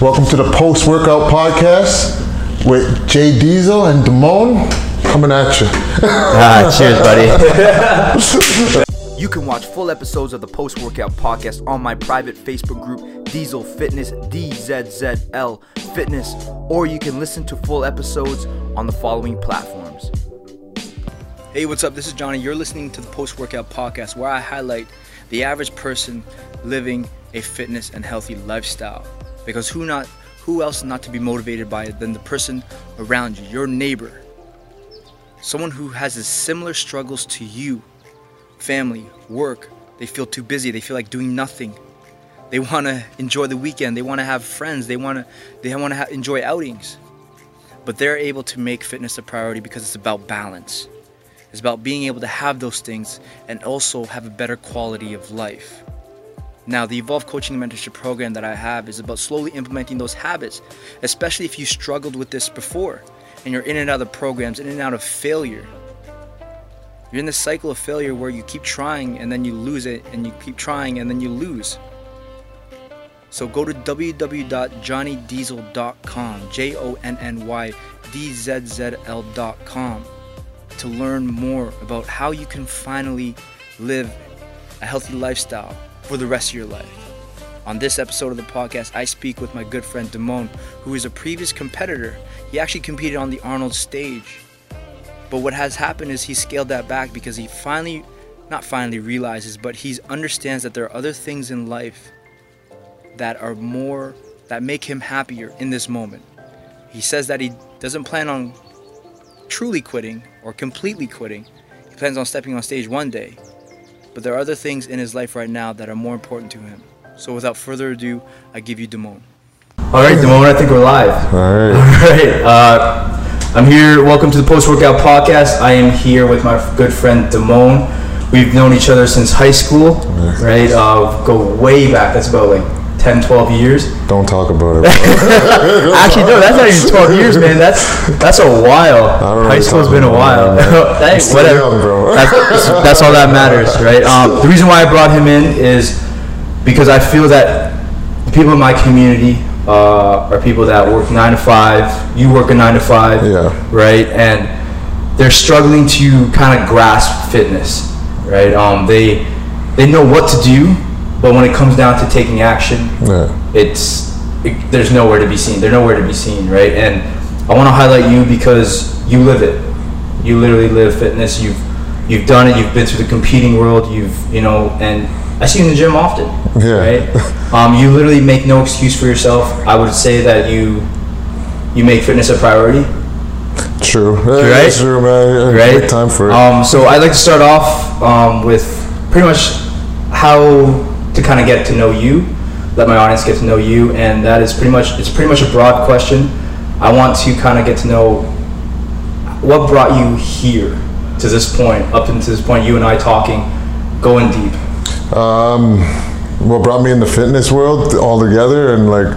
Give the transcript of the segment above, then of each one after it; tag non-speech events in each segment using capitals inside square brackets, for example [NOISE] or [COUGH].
Welcome to the Post Workout Podcast with Jay Diesel and Damone coming at you. [LAUGHS] Ah, cheers, buddy. You can watch full episodes of the Post Workout Podcast on my private Facebook group, Diesel Fitness, DZZL Fitness, or you can listen to full episodes on the following platforms. Hey, what's up? This is Johnny. You're listening to the Post Workout Podcast, where I highlight the average person living a fitness and healthy lifestyle. Because who not who else not to be motivated by it than the person around you, your neighbor, someone who has the similar struggles to you family, work. They feel too busy. They feel like doing nothing. They want to enjoy the weekend. They want to have friends. They want to they want to ha- enjoy outings. But they're able to make fitness a priority because it's about balance. It's about being able to have those things and also have a better quality of life. Now, the Evolve Coaching and Mentorship program that I have is about slowly implementing those habits, especially if you struggled with this before and you're in and out of programs, in and out of failure. You're in this cycle of failure where you keep trying and then you lose it, and you keep trying and then you lose. So go to www.johnnydiesel.com, J O N N Y D Z Z L.com, to learn more about how you can finally live a healthy lifestyle for the rest of your life. On this episode of the podcast, I speak with my good friend Damone, who is a previous competitor. He actually competed on the Arnold stage. But what has happened is he scaled that back because he finally, not finally realizes, but he understands that there are other things in life that are more, that make him happier in this moment. He says that he doesn't plan on truly quitting or completely quitting. He plans on stepping on stage one day. But there are other things in his life right now that are more important to him. So without further ado, I give you Damone. All right, Damone, I think we're live. All right. All right. Uh, I'm here. Welcome to the Post Workout Podcast. I am here with my good friend Damone. We've known each other since high school, right? Uh, go way back. That's about like 10, 12 years. Don't talk about it. [LAUGHS] Actually, no, that's not even 12 years, man. That's that's a while. High school's been a while. [LAUGHS] still whatever. young, bro. [LAUGHS] That's, that's all that matters, right? Um, the reason why I brought him in is because I feel that the people in my community uh, are people that work nine to five. You work a nine to five, Yeah. right? And they're struggling to kind of grasp fitness, right? Um, they they know what to do, but when it comes down to taking action, Yeah. it's it, there's nowhere to be seen. They're nowhere to be seen, right? And I want to highlight you because you live it. You literally live fitness. You've you've done it. You've been through the competing world. You've you know, and I see you in the gym often. Yeah. Right. [LAUGHS] Um, you literally make no excuse for yourself. I would say that you you make fitness a priority. True. Right? True, man. Right. Make time for it. Um, so I'd like to start off um, with pretty much how to kind of get to know you, let my audience get to know you, and that is pretty much it's pretty much a broad question. I want to kind of get to know what brought you here to this point, up until this point, you and I talking, going deep. Um, what brought me in the fitness world altogether and like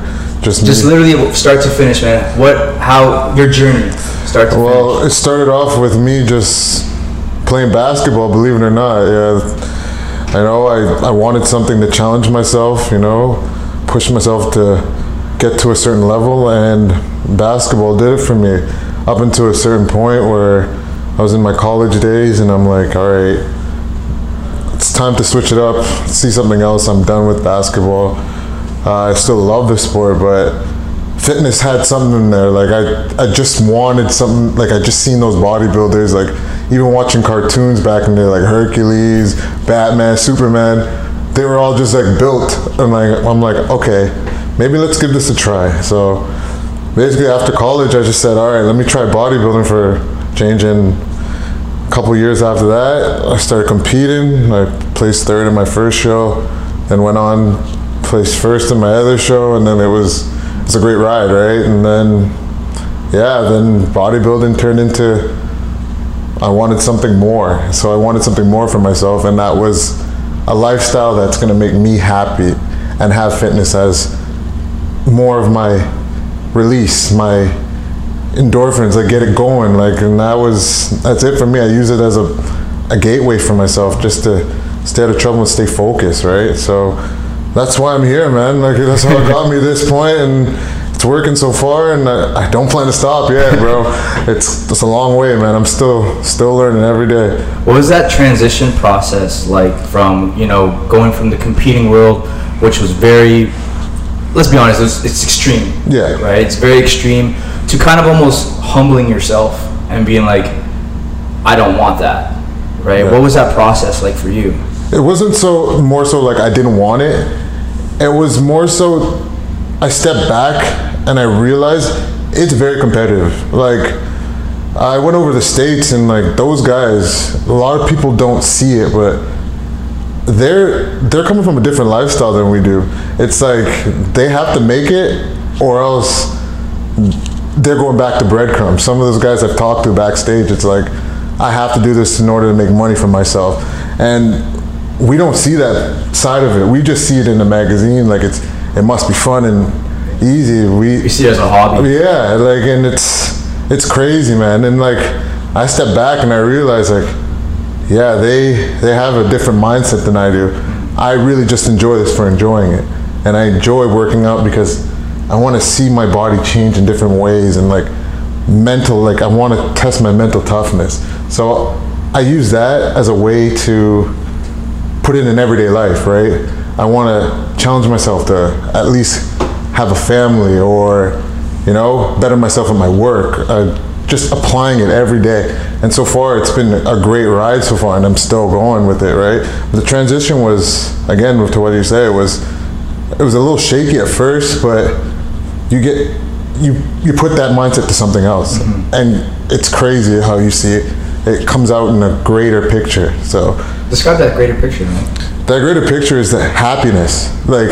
just Just me. literally start to finish, man. What, how your journey, start to Well, finish. it started off with me just playing basketball, believe it or not. Yeah, I know I, I wanted something to challenge myself, you know, push myself to get to a certain level, and basketball did it for me up until a certain point where I was in my college days, and I'm like, all right, it's time to switch it up, see something else. I'm done with basketball. Uh, I still love the sport, but fitness had something in there. Like I, I just wanted something. Like I just seen those bodybuilders. Like even watching cartoons back in the like Hercules, Batman, Superman. They were all just like built, and like I'm like, okay, maybe let's give this a try. So basically, after college, I just said, all right, let me try bodybuilding for change. changing a couple years after that, I started competing. I placed third in my first show, then went on placed first in my other show, and then it was it's a great ride, right? And then yeah, then bodybuilding turned into I wanted something more. So I wanted something more for myself, and that was a lifestyle that's going to make me happy and have fitness as more of my release, my endorphins, like get it going. Like, and that was that's it for me. I use it as a a gateway for myself just to stay out of trouble and stay focused, right? So that's why I'm here, man. Like that's how it got me this point, and it's working so far, and I, I don't plan to stop yet, bro. [LAUGHS] it's it's a long way, man. I'm still still learning every day. What was that transition process like from you know going from the competing world, which was very, let's be honest, it's, it's extreme. Yeah. Right. It's very extreme to kind of almost humbling yourself and being like, I don't want that. Right. Yeah. What was that process like for you? It wasn't so more so like I didn't want it. It was more so I stepped back and I realized it's very competitive. Like I went over the states and like those guys, a lot of people don't see it, but they're they're coming from a different lifestyle than we do. It's like they have to make it or else they're going back to breadcrumbs. Some of those guys I've talked to backstage, it's like I have to do this in order to make money for myself. And we don't see that side of it. We just see it in the magazine, like it's it must be fun and easy. We You see it as a hobby. yeah, like and it's it's crazy, man. And like I step back and I realize like yeah, they they have a different mindset than I do. I really just enjoy this for enjoying it. And I enjoy working out because I want to see my body change in different ways and like mental like I want to test my mental toughness. So I use that as a way to put it in everyday life, right? I want to challenge myself to at least have a family or, you know, better myself at my work. Uh, just applying it every day. And so far, it's been a great ride so far, and I'm still going with it, right? The transition was, again, to what you say, it was, it was a little shaky at first, but you get, you, you put that mindset to something else. And it's crazy how you see it. It comes out in a greater picture. So, Describe that greater picture, man. that greater picture is the happiness. Like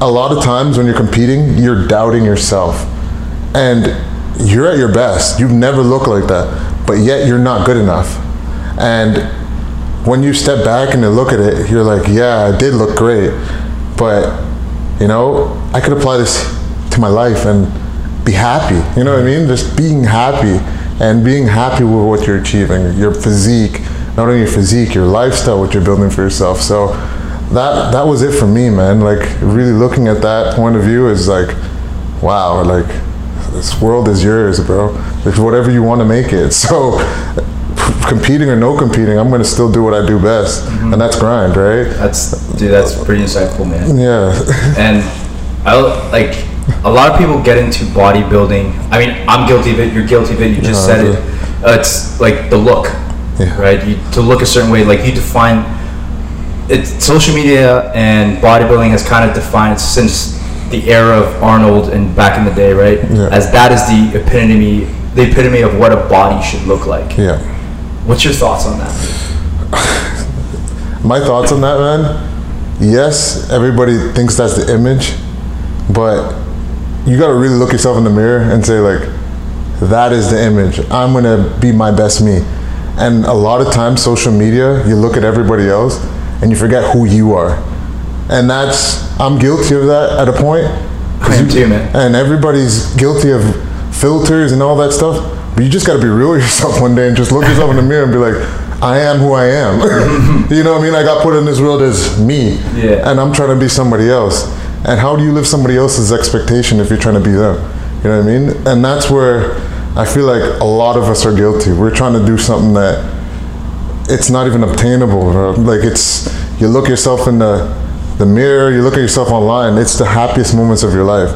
a lot of times when you're competing, you're doubting yourself. And you're at your best. You've never looked like that. But yet you're not good enough. And when you step back and you look at it, you're like, yeah, I did look great. But, you know, I could apply this to my life and be happy. You know what I mean? Just being happy and being happy with what you're achieving, your physique, not only your physique, your lifestyle, what you're building for yourself. So that that was it for me, man. Like really looking at that point of view is like, wow, like this world is yours, bro. Like whatever you want to make it. [LAUGHS] So competing or no competing, I'm gonna still do what I do best, and that's grind, right? That's dude. That's pretty insightful, man. Yeah, [LAUGHS] and I like a lot of people get into bodybuilding. I mean, I'm guilty of it. You're guilty of it. You just said it. Uh, it's like the look, Yeah. right? You, to look a certain way, like you define. It's social media and bodybuilding has kind of defined since the era of Arnold and back in the day, right? Yeah. As that is the epitome, the epitome of what a body should look like. yeah. What's your thoughts on that? [LAUGHS] My thoughts on that, man. Yes, everybody thinks that's the image, but you got to really look yourself in the mirror and say like, that is the image. I'm gonna be my best me. And a lot of times, social media, you look at everybody else and you forget who you are. And that's I'm guilty of that at a point. I am too, man. And everybody's guilty of filters and all that stuff. But you just got to be real with yourself one day and just look yourself in the mirror and be like, I am who I am. [LAUGHS] you know what I mean? I got put in this world as me. Yeah. And I'm trying to be somebody else. And how do you live somebody else's expectation if you're trying to be them? You know what I mean? And that's where I feel like a lot of us are guilty. We're trying to do something that it's not even obtainable. bro. Like it's you look yourself in the the mirror, you look at yourself online. It's the happiest moments of your life,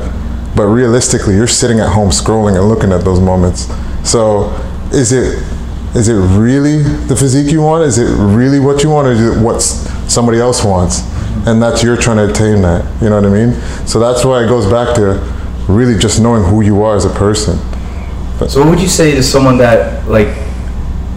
but realistically, you're sitting at home scrolling and looking at those moments. So, is it is it really the physique you want? Is it really what you want, or is it what somebody else wants? And that's you're trying to attain that. You know what I mean? So that's why it goes back to really just knowing who you are as a person. So what would you say to someone that like,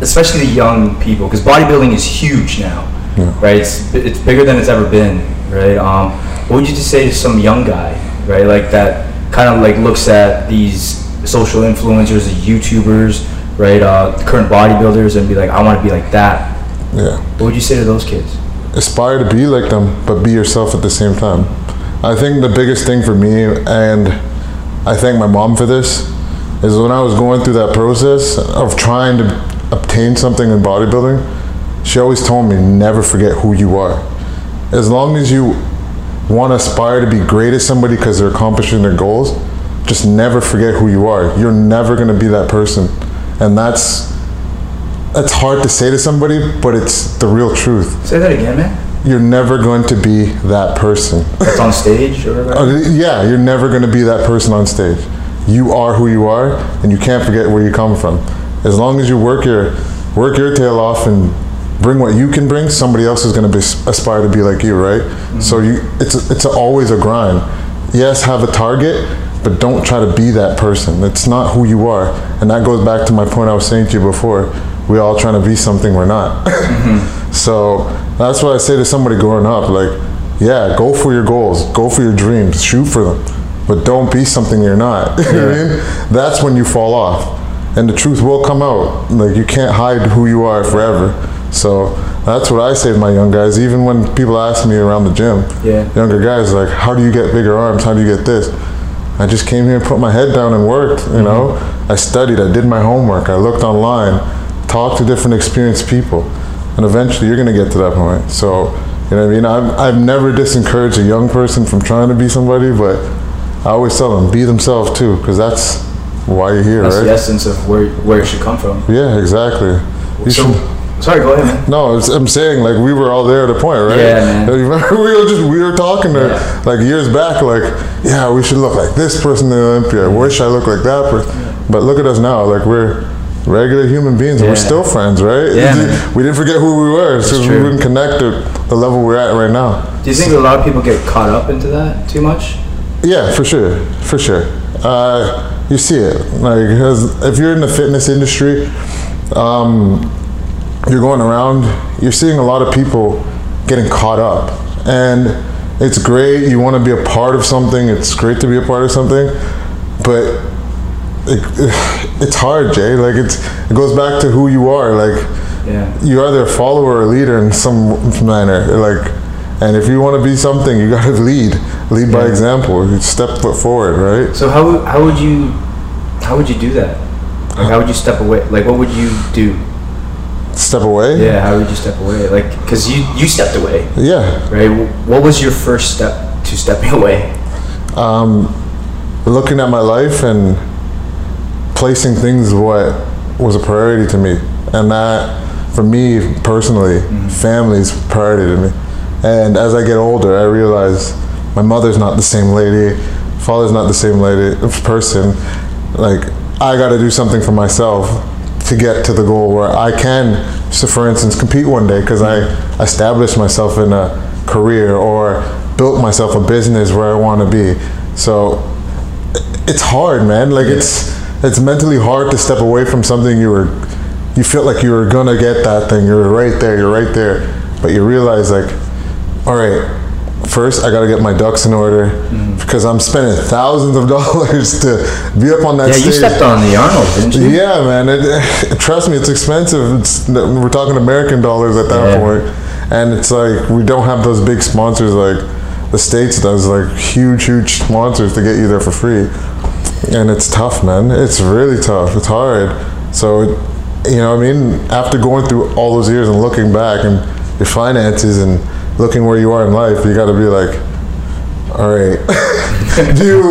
especially the young people, because bodybuilding is huge now, Yeah. right? It's it's bigger than it's ever been, right? Um, what would you just say to some young guy, right? Like that kind of like looks at these social influencers, the YouTubers, right? Uh, current bodybuilders, and be like, I want to be like that. Yeah. What would you say to those kids? aspire to be like them, but be yourself at the same time. I think the biggest thing for me, and I thank my mom for this, is when I was going through that process of trying to obtain something in bodybuilding, she always told me never forget who you are. As long as you want to aspire to be great as somebody because they're accomplishing their goals, just never forget who you are. You're never going to be that person, and that's that's hard to say to somebody, but it's the real truth. Say that again, man. You're never going to be that person. That's on stage or whatever. Uh, yeah, you're never going to be that person on stage. You are who you are, and you can't forget where you come from. As long as you work your work your tail off and bring what you can bring, somebody else is going to be, aspire to be like you, right? Mm-hmm. So you, it's a, it's a, always a grind. Yes, have a target, but don't try to be that person. It's not who you are, and that goes back to my point I was saying to you before. We all trying to be something we're not. Mm-hmm. [LAUGHS] So that's what I say to somebody growing up. Like, yeah, go for your goals, go for your dreams, shoot for them, but don't be something you're not. [LAUGHS] you know what I mean? That's when you fall off, and the truth will come out. Like you can't hide who you are forever. So that's what I say to my young guys. Even when people ask me around the gym, Yeah. younger guys like, how do you get bigger arms? How do you get this? I just came here and put my head down and worked. You know, mm-hmm. I studied. I did my homework. I looked online, talked to different experienced people, and eventually you're gonna get to that point. So, you know what I mean? I've, I've never discouraged a young person from trying to be somebody, but I always tell them be themselves too, because that's why you're here, That's right? the essence of where where it should come from. Yeah, exactly. You So, should- sorry, go ahead, man. no, it's, I'm saying like we were all there at a point, right? Yeah, man. [LAUGHS] We were just we were talking to, Yeah. like years back, like yeah, we should look like this person in the Olympia. I wish I looked like that person. But look at us now, like we're regular human beings, and we're still friends, right? Yeah, we didn't forget who we were, so we didn't connect to the level we're at right now. Do you think a lot of people get caught up into that too much? Yeah, for sure, for sure. Uh, you see it, like 'cause if you're in the fitness industry, um, you're going around, you're seeing a lot of people getting caught up, and it's great. You want to be a part of something. It's great to be a part of something, but it, [SIGHS] it's hard, Jay. Like it's it goes back to who you are. Like Yeah. you're either a follower or a leader in some manner. Like, and if you want to be something, you got to [LAUGHS] lead. Lead by example. You step foot forward, right? So how how would you how would you do that? Like how would you step away? Like what would you do? Step away. Yeah, how would you step away? Like because you you stepped away, Yeah. right? What was your first step to stepping away? Um, looking at my life and placing things what was a priority to me, and that, for me personally, mm-hmm. family is priority to me. And as I get older, I realize my mother's not the same lady, father's not the same lady person. Like I got to do something for myself to get to the goal where I can, so for instance, compete one day because I established myself in a career or built myself a business where I want to be. So it's hard, man. Like it's it's mentally hard to step away from something you were you felt like you were gonna get that thing. You're right there. You're right there, but you realize like, all right. First, I gotta get my ducks in order mm-hmm. because I'm spending thousands of [LAUGHS] dollars to be up on that Yeah, stage. you stepped on the Arnold, didn't you? Yeah, man. It, trust me, it's expensive. It's, we're talking American dollars at that Yeah. point, and it's like we don't have those big sponsors like the states does, like huge, huge sponsors to get you there for free. And it's tough, man. It's really tough. It's hard. So, you know, I mean, after going through all those years and looking back and your finances and looking where you are in life, you got to be like, all right. [LAUGHS] Do you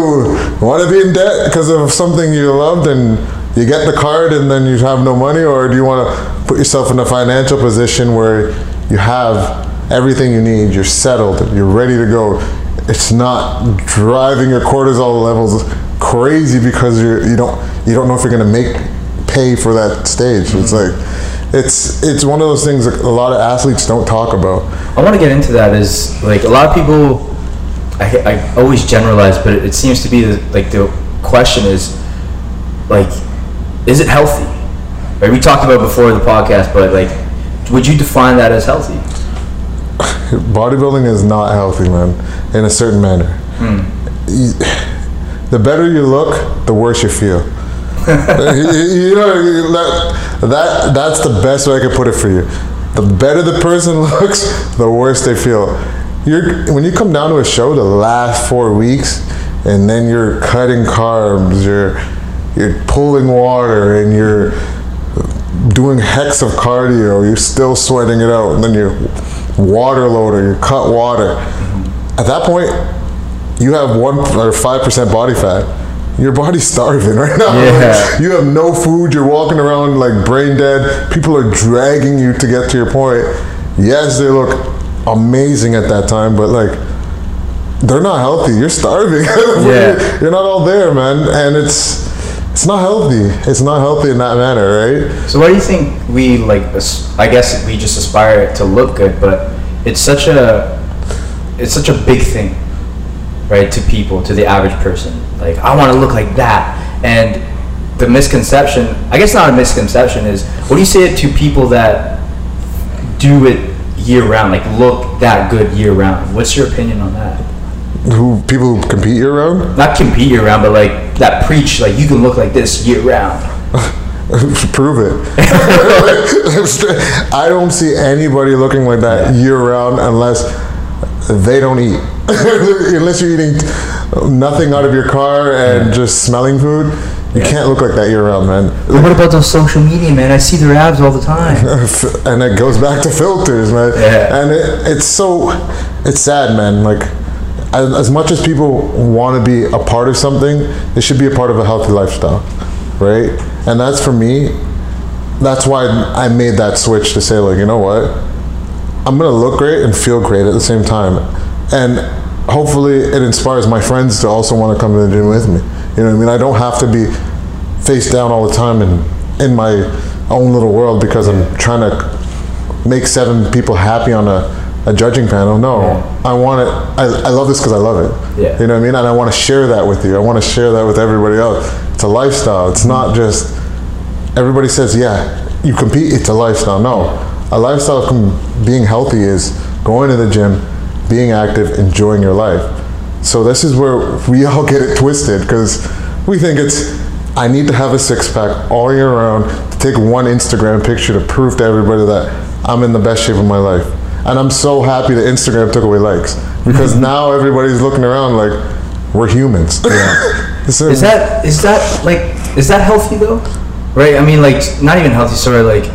want to be in debt because of something you loved and you get the card and then you have no money, or do you want to put yourself in a financial position where you have everything you need, you're settled, you're ready to go? It's not driving your cortisol levels crazy because you're you don't you don't know if you're gonna make pay for that stage. It's like it's it's one of those things that a lot of athletes don't talk about. I want to get into that. Is like a lot of people. I, I always generalize, but it, seems to be the, like the question is like, is it healthy? Right? We talked about before the podcast, but like, would you define that as healthy? [LAUGHS] bodybuilding is not healthy, man, in a certain manner. Hmm. You- the better you look, the worse you feel. You, know that, that that's the best way I could put it for you. The better the person [LAUGHS] looks, the worse they feel. You're when you come down to a show the last four weeks, and then you're cutting carbs, you're you're pulling water, and you're doing hex of cardio, you're still sweating it out, and then you're water load or you cut water. at that point, you have one or five percent body fat. Your body's starving right now. Yeah. [LAUGHS] you have no food. You're walking around like brain dead. People are dragging you to get to your point. Yes, they look amazing at that time, but like they're not healthy. You're starving. [LAUGHS] Yeah. You're not all there, man, and it's it's not healthy. It's not healthy in that manner, right? So why do you think we like? I guess we just aspire to look good, but it's such a it's such a big thing, right? To people, to the average person. Like I want to look like that, and the misconception. I guess not a misconception is what do you say to people that do it year round, like look that good year round? What's your opinion on that? Who people who compete year round? Not compete year round, but like that preach like you can look like this year round. [LAUGHS] Prove it. [LAUGHS] I don't see anybody looking like that year round unless they don't eat. [LAUGHS] unless you're eating nothing out of your car and just smelling food, you can't look like that year round, man. What about those social media, man? I see their abs all the time. [LAUGHS] and it goes back to filters, man. Yeah. And it, it's so, it's sad, man. Like, as, as much as people want to be a part of something, they should be a part of a healthy lifestyle, right? And that's for me. That's why I made that switch to say, like, you know what? I'm gonna look great and feel great at the same time, and hopefully it inspires my friends to also want to come to the gym with me. You know what I mean? I don't have to be face down all the time and in my own little world because I'm trying to make seven people happy on a, a judging panel. No, Yeah. I want it. I, I love this because I love it. Yeah. You know what I mean? And I want to share that with you. I want to share that with everybody else. It's a lifestyle. It's not just everybody says, yeah, you compete, it's a lifestyle. No, a lifestyle of com- being healthy is going to the gym, being active, enjoying your life. So this is where we [LAUGHS] all get it twisted because we think it's, I need to have a six pack all year round to take one Instagram picture to prove to everybody that I'm in the best shape of my life. And I'm so happy that Instagram took away likes [LAUGHS] because now everybody's looking around like we're humans. [LAUGHS] This Is that is that like is that healthy though? Right? I mean like not even healthy, Sorry, like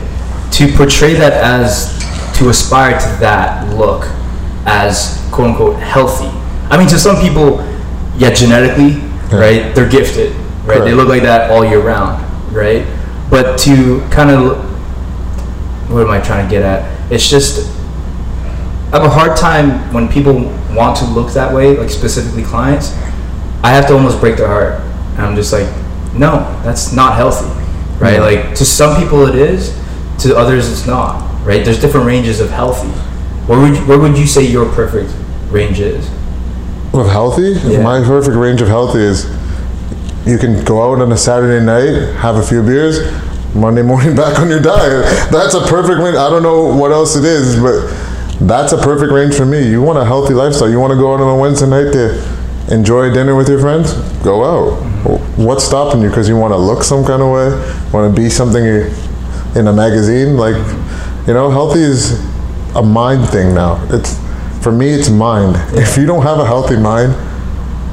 to portray that as to aspire to that look as quote unquote healthy. I mean to some people, yeah, genetically, right, they're gifted. Right? They look like that all year round, right? But to kind of what am I trying to get at? It's just I have a hard time when people want to look that way, like specifically clients. I have to almost break their heart. And I'm just like, no, that's not healthy, right? Yeah. Like to some people it is, to others it's not, right? There's different ranges of healthy. Where would you, where would you say your perfect range is? Of healthy, Yeah. my perfect range of healthy is you can go out on a Saturday night, have a few beers, Monday morning [LAUGHS] back on your diet. That's a perfect range. I don't know what else it is, but that's a perfect range for me. You want a healthy lifestyle. You want to go out on a Wednesday night to enjoy dinner with your friends? Go out. Mm-hmm. What's stopping you? Because you want to look some kind of way, want to be something you- in a magazine? Like, you know, healthy is a mind thing now. It's for me, it's mind. If you don't have a healthy mind,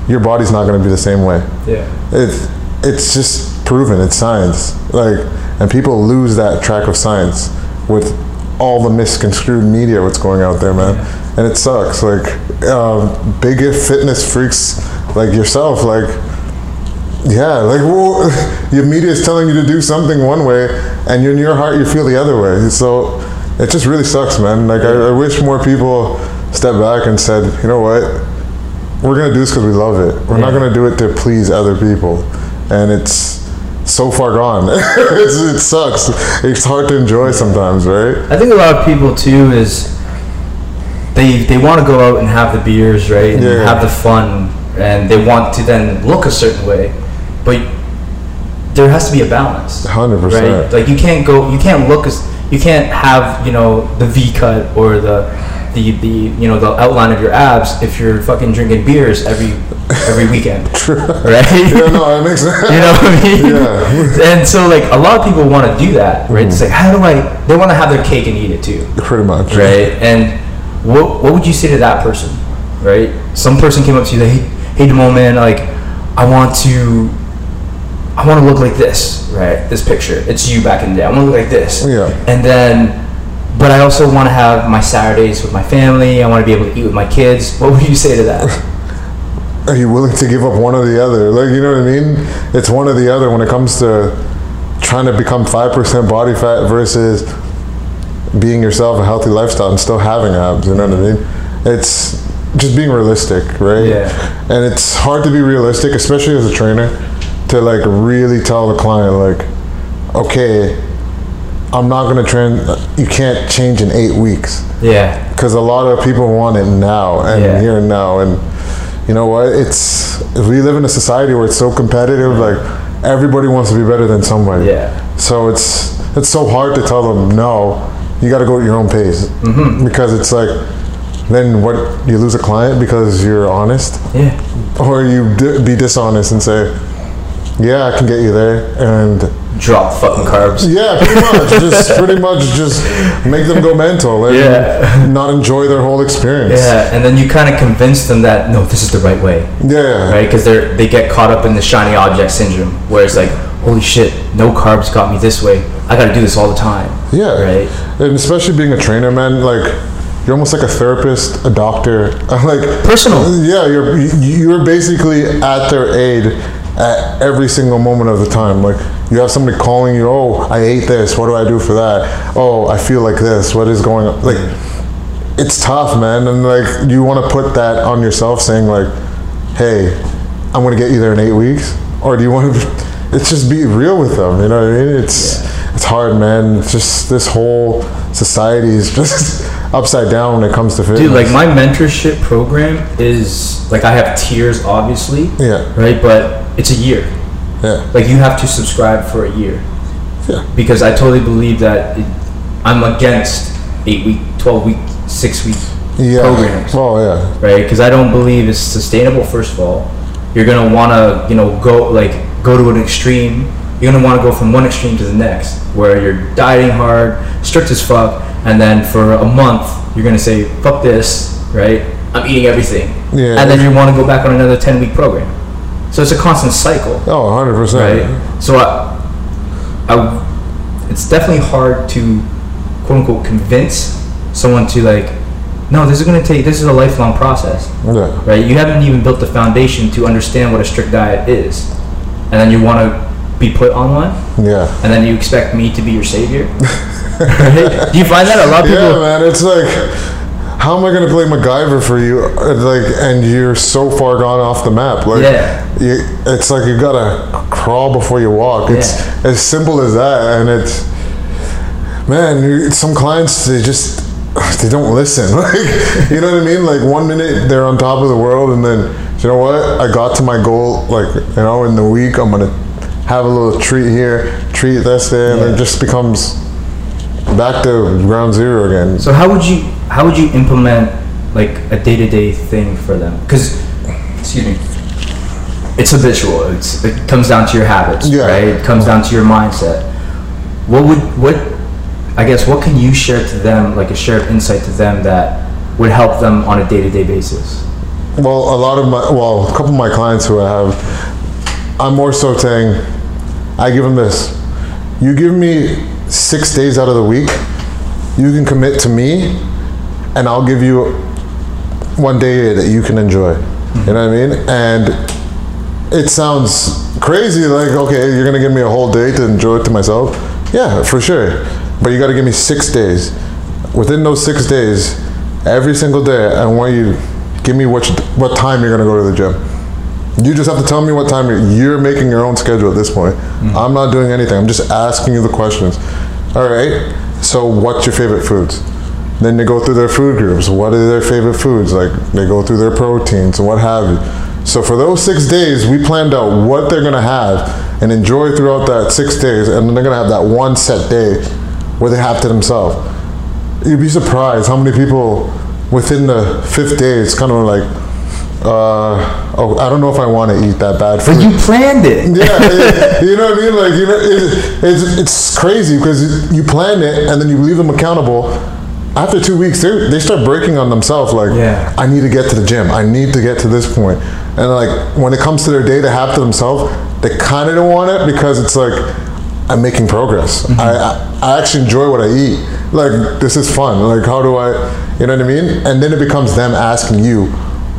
your body's not going to be the same way. Yeah. It's it's just proven. It's science. Like, and people lose that track of science with all the misconstrued media what's going out there, man. And it sucks. Like, um, big fitness freaks like yourself, like. Yeah, like well, [LAUGHS] your media is telling you to do something one way, and in your heart you feel the other way. So it just really sucks, man. Like I, I wish more people stepped back and said, you know what, we're gonna do this because we love it. We're not gonna do it to please other people, and it's so far gone. [LAUGHS] it's, it sucks. It's hard to enjoy sometimes, right? I think a lot of people too is they they want to go out and have the beers, right? And Yeah. have the fun and they want to then look a certain way. But there has to be a balance. 100%. Right? Like you can't go you can't look as you can't have, you know, the V cut or the the, the you know the outline of your abs if you're fucking drinking beers every every weekend. [LAUGHS] right? [LAUGHS] Yeah, no, it makes sense. You know what I mean? Yeah. [LAUGHS] And so like a lot of people want to do that, right? Mm-hmm. It's like how do I they want to have their cake and eat it too. Pretty much. Right? And what what would you say to that person? Right? Some person came up to you like, hey, hey Demo man, like I want to I want to look like this, right? This picture. It's you back in the day. I want to look like this. Yeah. And then but I also want to have my Saturdays with my family. I want to be able to eat with my kids. What would you say to that? [LAUGHS] Are you willing to give up one or the other? Like, you know what I mean? It's one or the other when it comes to trying to become 5% body fat versus being yourself, a healthy lifestyle, and still having abs. You know what I mean? It's just being realistic, right? Yeah. And it's hard to be realistic, especially as a trainer, to like really tell the client, like, okay, I'm not gonna train. You can't change in eight weeks Yeah. because a lot of people want it now and Yeah. here and now and you know what it's we live in a society where it's so competitive like everybody wants to be better than somebody Yeah. so it's it's so hard to tell them no you got to go at your own pace Mm-hmm. because it's like then what you lose a client because you're honest Yeah. or you d- be dishonest and say yeah i can get you there and Drop fucking carbs. yeah, pretty much. [LAUGHS] just pretty much just make them go mental and Yeah. not enjoy their whole experience. Yeah, and then you kind of convince them that no, this is the right way, Yeah. right? Because they're they get caught up in the shiny object syndrome, where it's like, holy shit, no carbs got me this way. I got to do this all the time. Yeah. Right. And especially being a trainer, man, like you're almost like a therapist, a doctor, [LAUGHS] like Personal. Yeah, you're you're basically at their aid at every single moment of the time. Like you have somebody calling you, "Oh, I ate this. What do I do for that? Oh, I feel like this. What is going on?" Like it's tough, man, and like you want to put that on yourself, saying like, "Hey, I'm gonna get you there in eight weeks," or do you want to? It's just be real with them. You know what I mean? It's it's hard, man. It's just this whole society is just [LAUGHS] upside down when it comes to fitness. Dude, like my mentorship program is like I have tiers, obviously. Yeah. Right, but it's a year. yeah, Like you have to subscribe for a year yeah, because I totally believe that it, I'm against eight week, twelve week, six week yeah. programs. Oh yeah, right? Because I don't believe it's sustainable. First of all, you're gonna want to, you know, go like go to an extreme. You're gonna want to go from one extreme to the next, where you're dieting hard, strict as fuck, and then for a month you're gonna say, "Fuck this," right? I'm eating everything, Yeah. and then you want to go back on another ten week program. So it's a constant cycle, oh 100 percent. right? So I, I, it's definitely hard to, quote unquote, convince someone to like, no, this is gonna take. This is a lifelong process Yeah, right? You haven't even built the foundation to understand what a strict diet is, and then you want to be put on one, yeah. and then you expect me to be your savior. [LAUGHS] right? Do you find that a lot of [LAUGHS] people? Yeah, man. It's like, how am I gonna play MacGyver for you? Like, and you're so far gone off the map. Like, Yeah. you, it's like you gotta crawl before you walk. It's Yeah. as simple as that, and it's, man. Some clients they just they don't listen. [LAUGHS] Like, you know what I mean? Like one minute they're on top of the world, and then you know what? I got to my goal. Like, you know, in the week I'm gonna have a little treat here, treat this there, and Yeah. it just becomes back to ground zero again. So how would you how would you implement like a day to day thing for them? Because excuse me, it's habitual. It's it comes down to your habits, Yeah. right? It comes down to your mindset. What would what I guess what can you share to them, like a shared insight to them that would help them on a day to day basis? Well, a lot of my, well, a couple of my clients who I have, I'm more so saying, I give them this. You give me six days out of the week, you can commit to me, and I'll give you one day that you can enjoy. You know what I mean? And it sounds crazy, like, okay, you're gonna give me a whole day to enjoy it to myself. Yeah, for sure. But you gotta give me six days. Within those six days, every single day, I want you to give me what what time you're gonna go to the gym. You just have to tell me what time you're, you're making your own schedule at this point. Mm-hmm. I'm not doing anything. I'm just asking you the questions. All right. So, what's your favorite foods? Then they go through their food groups. What are their favorite foods? Like they go through their proteins and what have you. So for those six days, we planned out what they're gonna have and enjoy throughout that six days, and then they're gonna have that one set day where they have to themselves. You'd be surprised how many people within the fifth day it's kind of like, uh, oh, I don't know if I want to eat that bad food. But you planned it. Yeah, [LAUGHS] you know what I mean. Like you know, it, it's it's crazy because you plan it and then you leave them accountable. After two weeks, they they start breaking on themselves. Like, Yeah. I need to get to the gym. I need to get to this point. And like when it comes to their day to have to themselves, they kind of don't want it because it's like I'm making progress. Mm-hmm. I, I I actually enjoy what I eat. Like this is fun. Like how do I, you know what I mean? And then it becomes them asking you,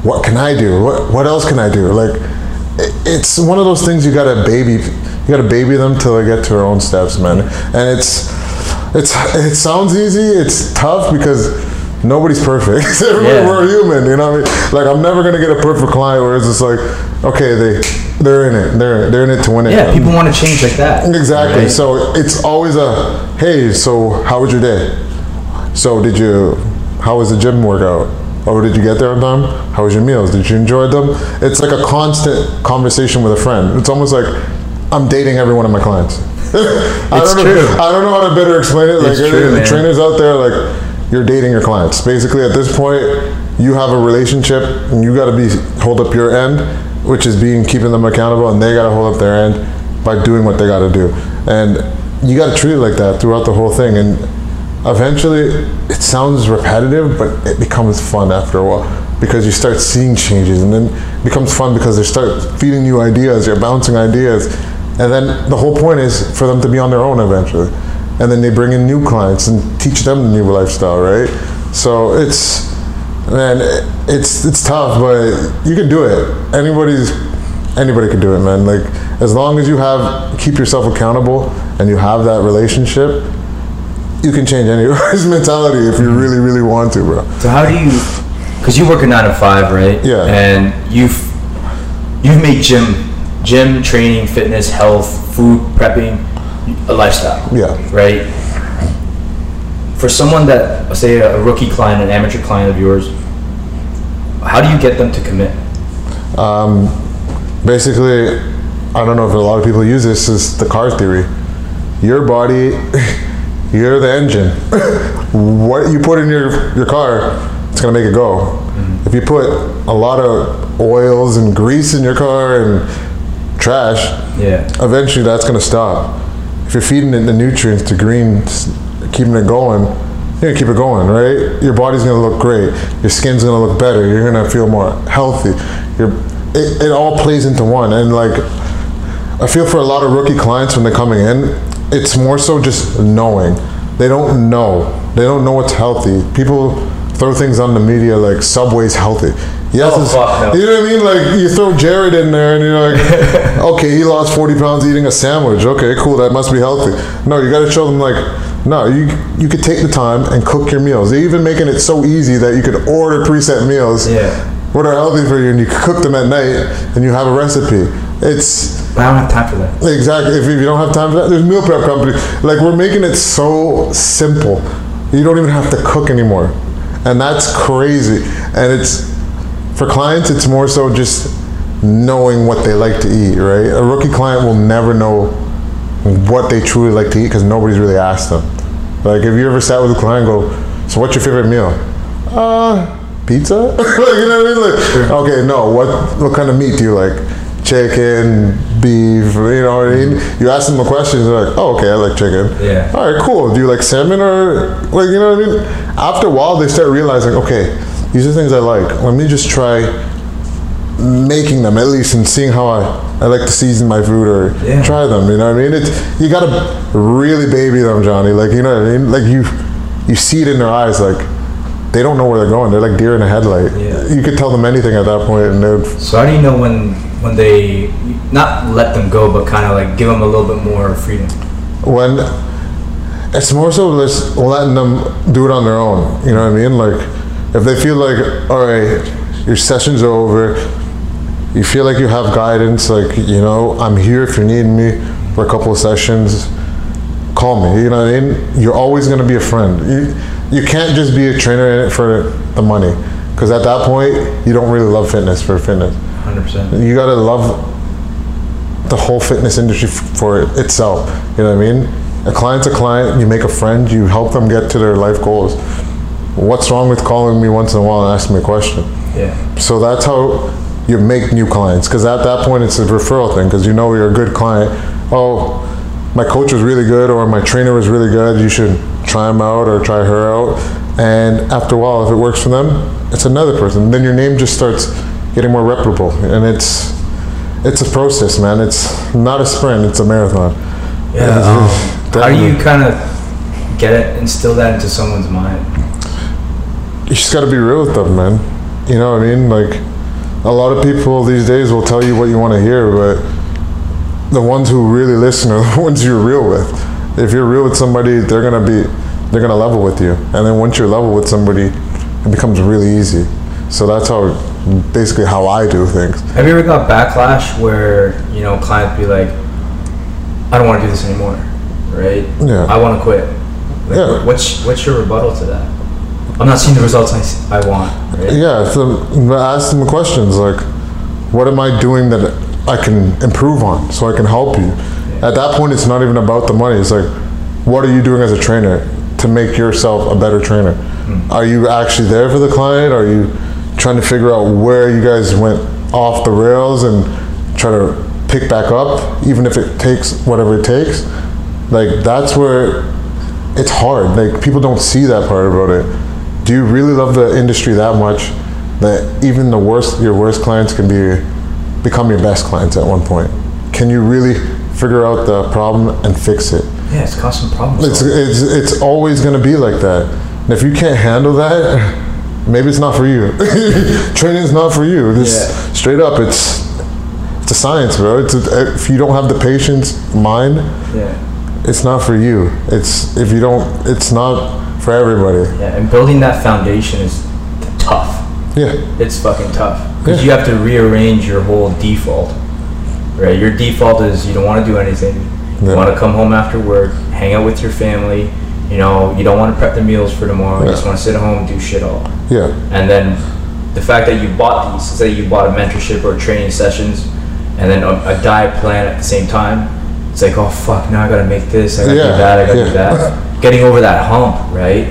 what can I do? What what else can I do? Like it- it's one of those things you gotta baby. You gotta baby them till they get to their own steps, man. And it's it's it sounds easy. It's tough because nobody's perfect. [LAUGHS] Everybody, Yeah. We're human, you know what I mean? Like I'm never gonna get a perfect client where it's just like, okay, they they're in it. They're they're in it to win it. Yeah, people want to change like that. Exactly. right? So it's always a hey. So how was your day? So did you? How was the gym workout? Or did you get there on time? How was your meals? Did you enjoy them? It's like a constant conversation with a friend. It's almost like I'm dating every one of my clients. I It's don't know, true. I don't know how to better explain it. Like true, trainers out there, like you're dating your clients. Basically, at this point, you have a relationship, and you got to be hold up your end, which is being keeping them accountable, and they got to hold up their end by doing what they got to do. And you got to treat it like that throughout the whole thing. And eventually, it sounds repetitive, but it becomes fun after a while because you start seeing changes, and then it becomes fun because they start feeding you ideas. You're bouncing ideas, and then the whole point is for them to be on their own eventually. And then they bring in new clients and teach them the new lifestyle, right? So it's man, it's it's tough, but you can do it. Anybody's anybody can do it, man. Like as long as you have keep yourself accountable and you have that relationship, you can change anybody's [LAUGHS] mentality if you really, really want to, bro. So how do you? Because you work a nine to five, right? Yeah. And you've you've made gym, gym training, fitness, health, food prepping, a lifestyle. Yeah. Right. For someone that, say, a rookie client, an amateur client of yours, how do you get them to commit? Um, basically, I don't know if a lot of people use this is the car theory. Your body, [LAUGHS] you're the engine. [LAUGHS] what you put in your, your car, it's gonna make it go. Mm-hmm. If you put a lot of oils and grease in your car and trash, Yeah. eventually that's going to stop. If you're feeding it the nutrients, the greens, keeping it going, you're going to keep it going, right? Your body's going to look great. Your skin's going to look better. You're going to feel more healthy. You're, it, it all plays into one. And like, I feel for a lot of rookie clients when they're coming in, it's more so just knowing. They don't know. They don't know what's healthy. People throw things on the media like Subway's healthy. Yes, Oh, fuck no. you know what I mean? Like you throw Jared in there and you're like, [LAUGHS] okay, he lost 40 pounds eating a sandwich. Okay, cool, that must be healthy. No, you got to show them like, no, you you could take the time and cook your meals. They're even making it so easy that you could order preset meals. Yeah. What are healthy for you, and you cook them at night, and you have a recipe. It's I don't have time for that. Exactly. If, if you don't have time for that, there's meal prep company. Like we're making it so simple. You don't even have to cook anymore, and that's crazy. And it's for clients. It's more so just knowing what they like to eat. Right. A rookie client will never know what they truly like to eat because nobody's really asked them. Like if you ever sat with a client, and go, so what's your favorite meal? Uh, pizza. [LAUGHS] you know what I mean? Like, okay, no. What what kind of meat do you like? Chicken, beef. You know what I mean? You ask them a question, they're like, oh, okay, I like chicken. Yeah. All right, cool. Do you like salmon or like you know what I mean? After a while, they start realizing, okay, these are things I like. Let me just try making them at least and seeing how I, I like to season my food or Yeah. try them. You know what I mean? It's you gotta really baby them, Johnny. Like you know what I mean? Like you you see it in their eyes, like they don't know where they're going. They're like deer in a headlight. Yeah. You could tell them anything at that point, and they'd So how do you know when when they not let them go, but kind of like give them a little bit more freedom? when it's more so just letting them do it on their own. You know what I mean? Like if they feel like, all right, your session's are over, you feel like you have guidance, like you know, I'm here if you need me for a couple of sessions. Call me. You know what I mean? You're always gonna be a friend. You you can't just be a trainer in it for the money, because at that point you don't really love fitness for fitness. Hundred percent. You gotta love the whole fitness industry f- for it itself. You know what I mean? A client's a client. You make a friend. You help them get to their life goals. What's wrong with calling me once in a while and asking me a question? Yeah. So that's how you make new clients. Because at that point, it's a referral thing. Because you know you're a good client. Oh, my coach was really good, or my trainer was really good. You should try him out or try her out. And after a while, if it works for them, it's another person. Then your name just starts getting more reputable, and it's it's a process, man. It's not a sprint; it's a marathon. Yeah. Um, how do you kind of get it, instill that into someone's mind? You just got to be real with them, man. You know what I mean? Like, a lot of people these days will tell you what you want to hear, but the ones who really listen are [LAUGHS] the ones you're real with. If you're real with somebody, they're gonna be, they're gonna level with you, and then once you're level with somebody, it becomes really easy. So that's how, basically, how I do things. Have you ever got backlash where you know clients be like, "I don't want to do this anymore," right? Yeah. I want to quit. Like, Yeah. What's what's your rebuttal to that? I'm not seeing the results I, I want. Right? Yeah, so ask them questions like, what am I doing that I can improve on so I can help you? At that point, it's not even about the money. It's like, what are you doing as a trainer to make yourself a better trainer? Hmm. Are you actually there for the client? Are you trying to figure out where you guys went off the rails and try to pick back up, even if it takes whatever it takes? Like, that's where it's hard. Like people don't see that part about it. Do you really love the industry that much that even the worst your worst clients can be become your best clients at one point? Can you really figure out the problem and fix it? Yeah, it's constant problem It's it's it's always going to be like that. And if you can't handle that, maybe it's not for you. [LAUGHS] Training is not for you. This Yeah. straight up, it's it's a science, bro. It's a, if you don't have the patience mind, Yeah. it's not for you. It's if you don't, it's not for everybody. Yeah, and building that foundation is tough. Yeah, It's fucking tough because Yeah. you have to rearrange your whole default. Right, your default is you don't want to do anything. You Yeah. want to come home after work, hang out with your family. You know, you don't want to prep the meals for tomorrow. You just want to sit at home and do shit all. yeah, And then the fact that you bought these, say you bought a mentorship or training sessions, and then a, a diet plan at the same time. It's like, oh fuck, now I gotta make this, I gotta Yeah, do that, I gotta yeah. do that. [LAUGHS] Getting over that hump, right?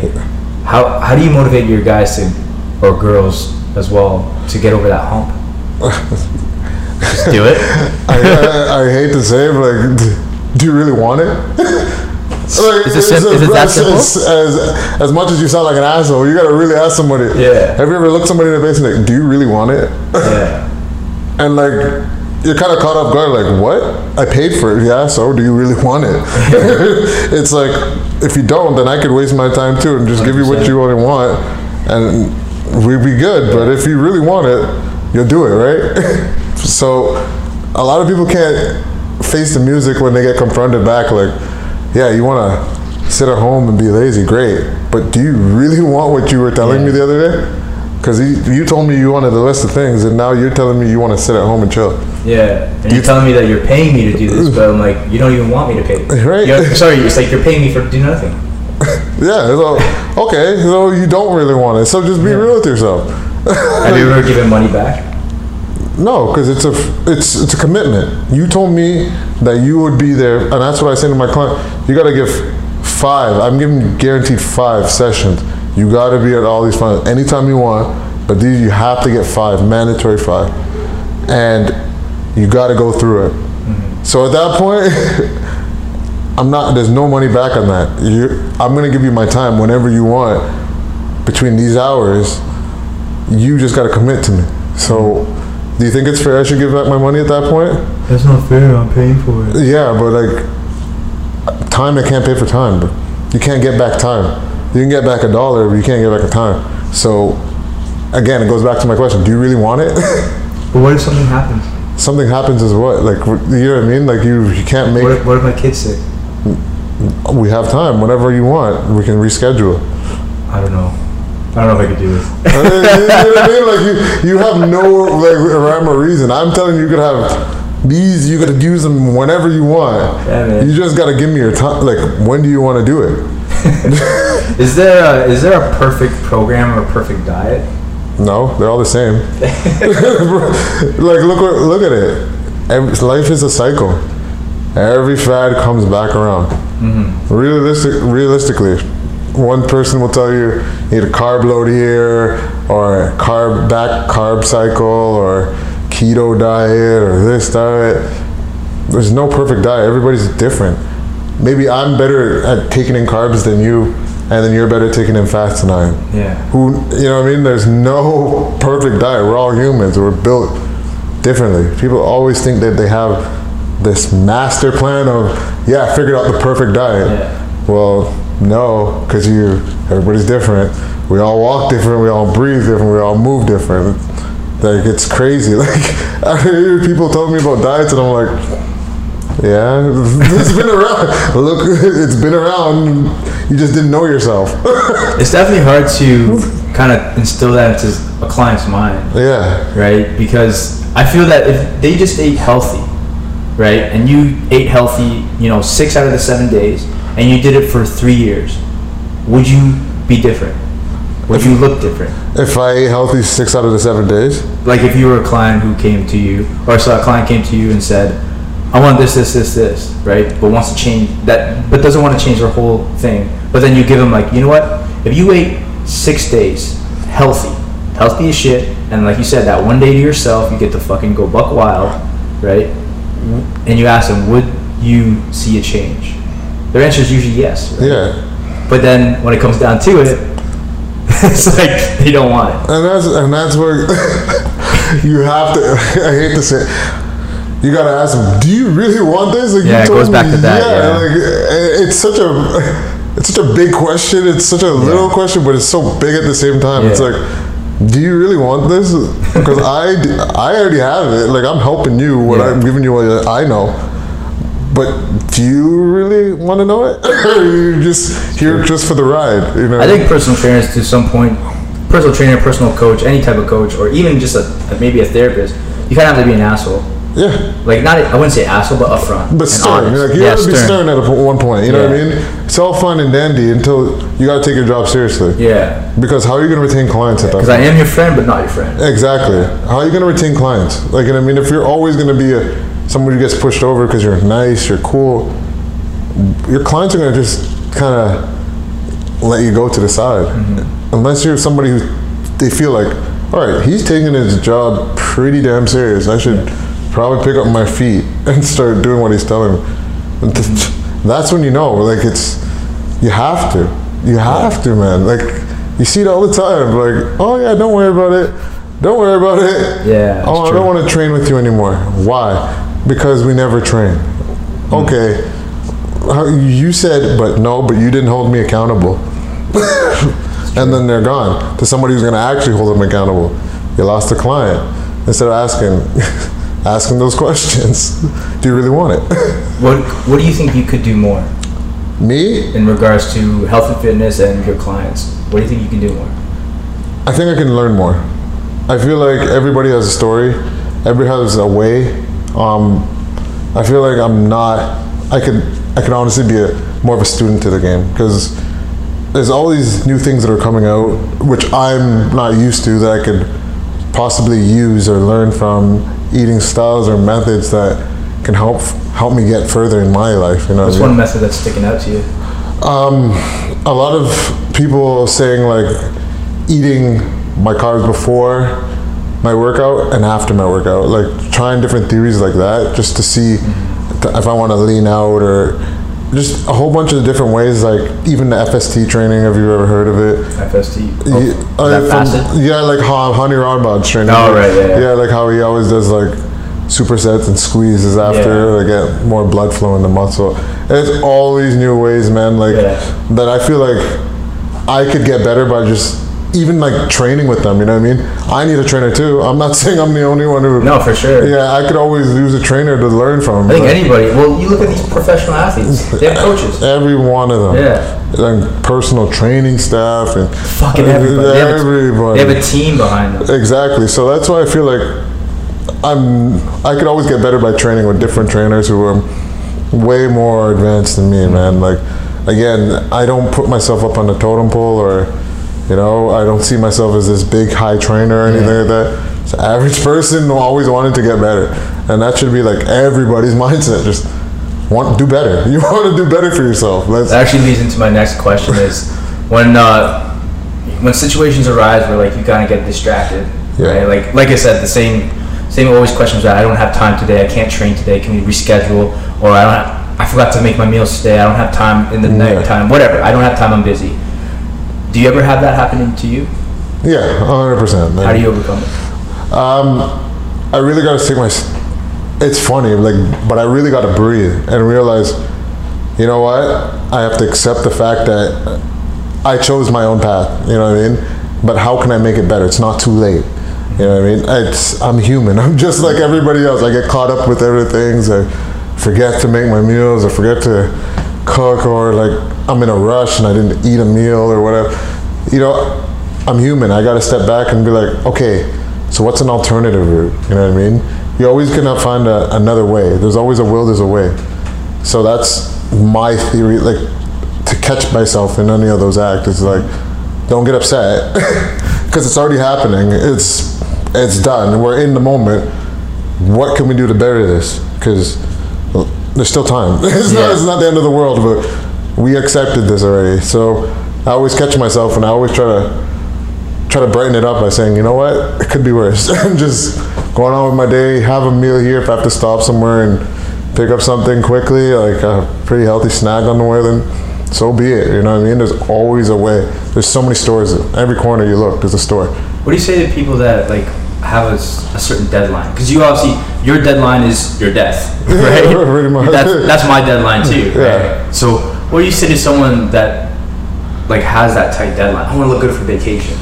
How how do you motivate your guys to, or girls as well, to get over that hump? [LAUGHS] Just do it. I, I, I hate to say it, but like, do you really want it? like, Is it sim- as- is it that simple? As, as, as much as you sound like an asshole, you gotta really ask somebody. Yeah. Have you ever looked somebody in the face and like, do you really want it? Yeah. [LAUGHS] And like, you're kind of caught off guard. Like, what? I paid for it. Yeah. So, do you really [LAUGHS] want it? [LAUGHS] it's like, if you don't, then I could waste my time too and just give you what 100%. you only want, and we'd be good. But if you really want it, you'll do it, right? [LAUGHS] so, a lot of people can't face the music when they get confronted back. Like, yeah, you want to sit at home and be lazy, great. But do you really want what you were telling me the other day? Because you, you told me you wanted the list of things, and now you're telling me you want to sit at home and chill. Yeah, and you're telling me that you're paying me to do this, but I'm like, you don't even want me to pay. [LAUGHS] Right. You're- sorry, it's like you're paying me for do nothing. [LAUGHS] Yeah, so, okay, so you don't really want it. So just be real with yourself. [LAUGHS] Have you ever given money back? No, because it's a it's it's a commitment. You told me that you would be there, and that's what I say to my client. You got to give five. I'm giving you guaranteed five sessions. You got to be at all these finals anytime you want, but these you have to get five, mandatory five, and you got to go through it. Mm-hmm. So at that point, [LAUGHS] I'm not. There's no money back on that. You, I'm gonna give you my time whenever you want. Between these hours, you just got to commit to me. So, do you think it's fair I should give back my money at that point? That's not fair. I'm paying for it. Yeah, but like, time I can't pay for time. But you can't get back time. You can get back a dollar, but you can't get back a time. So, again, it goes back to my question: Do you really want it? But what if something happens? Something happens is what? Like, you know what I mean? Like, you you can't make. What if, what if my kid's sick? We have time whenever you want. We can reschedule. I don't know. I don't know if I could do this. [LAUGHS] you know what I mean? Like you, you have no like rhyme or reason. I'm telling you, you could have these. You could use them whenever you want. Yeah. You just gotta give me your time. Like when do you want to do it? [LAUGHS] Is there a, is there a perfect program or a perfect diet? No, they're all the same. [LAUGHS] like look look at it. Every, life is a cycle. Every fad comes back around. Mm-hmm. Realistic, realistically, one person will tell you you need a carb load here, or a carb back carb cycle, or keto diet, or this diet. There's no perfect diet. Everybody's different. Maybe I'm better at taking in carbs than you, and then you're better at taking in fats than I am Yeah. who you know what I mean there's no perfect diet we're all humans we're built differently people always think that they have this master plan of yeah, I figured out the perfect diet. Yeah. Well, no, because you everybody's different. We all walk different. We all breathe different. We all move different. Like it's crazy. [LAUGHS] Like [LAUGHS] I hear people telling me about diets, and I'm like, yeah, [LAUGHS] it's been around. Look, it's been around. You just didn't know yourself. [LAUGHS] It's definitely hard to kind of instill that into a client's mind. yeah, right? Because I feel that if they just ate healthy, right, and you ate healthy, you know, six out of the seven days, and you did it for three years, would you be different? Would you look different? if I ate healthy six out of the seven days, Like if you were a client who came to you, or so a client came to you and said, "I want this, this, this, this," right? But wants to change that, but doesn't want to change their whole thing. But then you give them like, you know what? If you wait six days healthy, healthy as shit, and like you said, that one day to yourself, you get to fucking go buck wild, right? And you ask them, would you see a change? Their answer is usually yes. Right? yeah, But then when it comes down to it, [LAUGHS] it's like they don't want it. and that's and that's where [LAUGHS] you have to. [LAUGHS] I hate to say. it, You gotta ask them. Do you really want this? Like, Yeah, it goes back me, to that, yeah. like eh, it's such a it's such a big question. It's such a little question, but it's so big at the same time. It's like, do you really want this? Because [LAUGHS] I I already have it. Like I'm helping you Yeah. I'm giving you what I know. But do you really want to know it, [LAUGHS] or you just here just for the ride? You know. I think personal trainers to some point, personal trainer, personal coach, any type of coach, or even just a maybe a therapist, you kind of have to be an asshole. Yeah. Like not, I wouldn't say asshole, but upfront. But stern, like you yeah, to be stern at a, one point. You know what I mean? It's all fun and dandy until you got to take your job seriously. Yeah, Because how are you going to retain clients at that because I am your friend, but not your friend. Exactly. How are you going to retain clients? Like, and I mean, if you're always going to be a somebody who gets pushed over because you're nice, you're cool, your clients are going to just kind of let you go to the side. Mm-hmm. Unless you're somebody who they feel like, all right, he's taking his job pretty damn serious. I should probably pick up my feet [LAUGHS] and start doing what he's telling me. That's when you know, like it's, you have to, you have to, man. Like you see it all the time. Like, oh yeah, don't worry about it. Don't worry about it. Yeah, [LAUGHS] Oh, it's I don't want to train with you anymore. Why? Because we never train. Hmm. Okay. You said, but no, but you didn't hold me accountable. [LAUGHS] and then they're gone to somebody who's going to actually hold them accountable. You lost a client instead of asking, asking those questions. Do you really want it? What What do you think you could do more Me? in regards to health and fitness and your clients? What do you think you can do more? I think I can learn more. I feel like everybody has a story. Everybody has a way. Um, I feel like I'm not. I could. I could honestly be a more of a student to the game because there's all these new things that are coming out, which I'm not used to that I could possibly use or learn from eating styles or methods that can help help me get further in my life. You know, What's what I mean? one method that's sticking out to you? Um, a lot of people saying like eating my carbs before my workout and after my workout, like trying different theories like that, just to see th- if I want to lean out or just a whole bunch of different ways. Like even the FST training. Have you ever heard of it? FST. Oh, Ye- uh, from- Yeah, like how Hany Rambod's training. Oh, right, yeah, yeah. Yeah, like how he always does like supersets and squeezes after to get more blood flow in the muscle. There's all these new ways, man. Like Yeah. that, I feel like I could get better by just even like training with them. You know what I mean? I need a trainer too. I'm not [LAUGHS] saying I'm the only one who. No, for sure. Yeah, I could always use a trainer to learn from. I think anybody. Well, you look at these professional athletes. [LAUGHS] They have coaches. Every one of them. Yeah. And personal training staff and Fucking everybody. They have Everybody. They have a team behind them. Exactly. So that's why I feel like I'm. I could always get better by training with different trainers who are way more advanced than me, man. Like, again, I don't put myself up on the totem pole, or you know, I don't see myself as this big high trainer or anything Yeah. like that. It's an average person who always wanted to get better, and that should be like everybody's [LAUGHS] mindset. Just want do better. [LAUGHS] You want to do better for yourself. That's That actually leads into my next question: is when uh, when situations arise where like you kind of get distracted, Yeah. right? Like like I said, the same same always questions that I don't have time today. I can't train today. Can we reschedule? Or I don't. Have, I forgot to make my meals today. I don't have time in the Yeah. night time. Whatever. I don't have time. I'm busy. Do you ever have that happening to you? yeah, hundred percent. How do you overcome it? Um, I really got to take my. it's funny, like, but I really got to breathe and realize, you know what? I have to accept the fact that I chose my own path. You know what I mean? But how can I make it better? It's not too late. You know what I mean? It's I'm human. [LAUGHS] I'm just like everybody else. I get caught up with everything. I forget to make my meals. I forget to cook, or like I'm in a rush and I didn't eat a meal or whatever. You know, I'm human. I got to step back and be like, okay, so what's an alternative route? You know what I mean? You're always gonna find a, another way. There's always a will. There's a way. So that's my theory. Like to catch myself in any of those acts is like, don't get upset [LAUGHS] because it's already happening. It's it's done. We're in the moment. What can we do to better this? Because there's still time. [LAUGHS] it's, not, it's not the end of the world, but we accepted this already. So I always catch myself, and I always try to try to brighten it up by saying, you know what, it could be worse. [LAUGHS] I'm just going on with my day, have a meal here if I have to stop somewhere and pick up something quickly, like a pretty healthy snack on the way, then so be it. You know what I mean? There's always a way. There's so many stores. Every corner you look, there's a store. What do you say to people that like have a, a certain deadline? Because you obviously your deadline is your death, [LAUGHS] right? Yeah. That's, that's my deadline too. Right? So what do you say to someone that like has that tight deadline? I want to look good for vacation.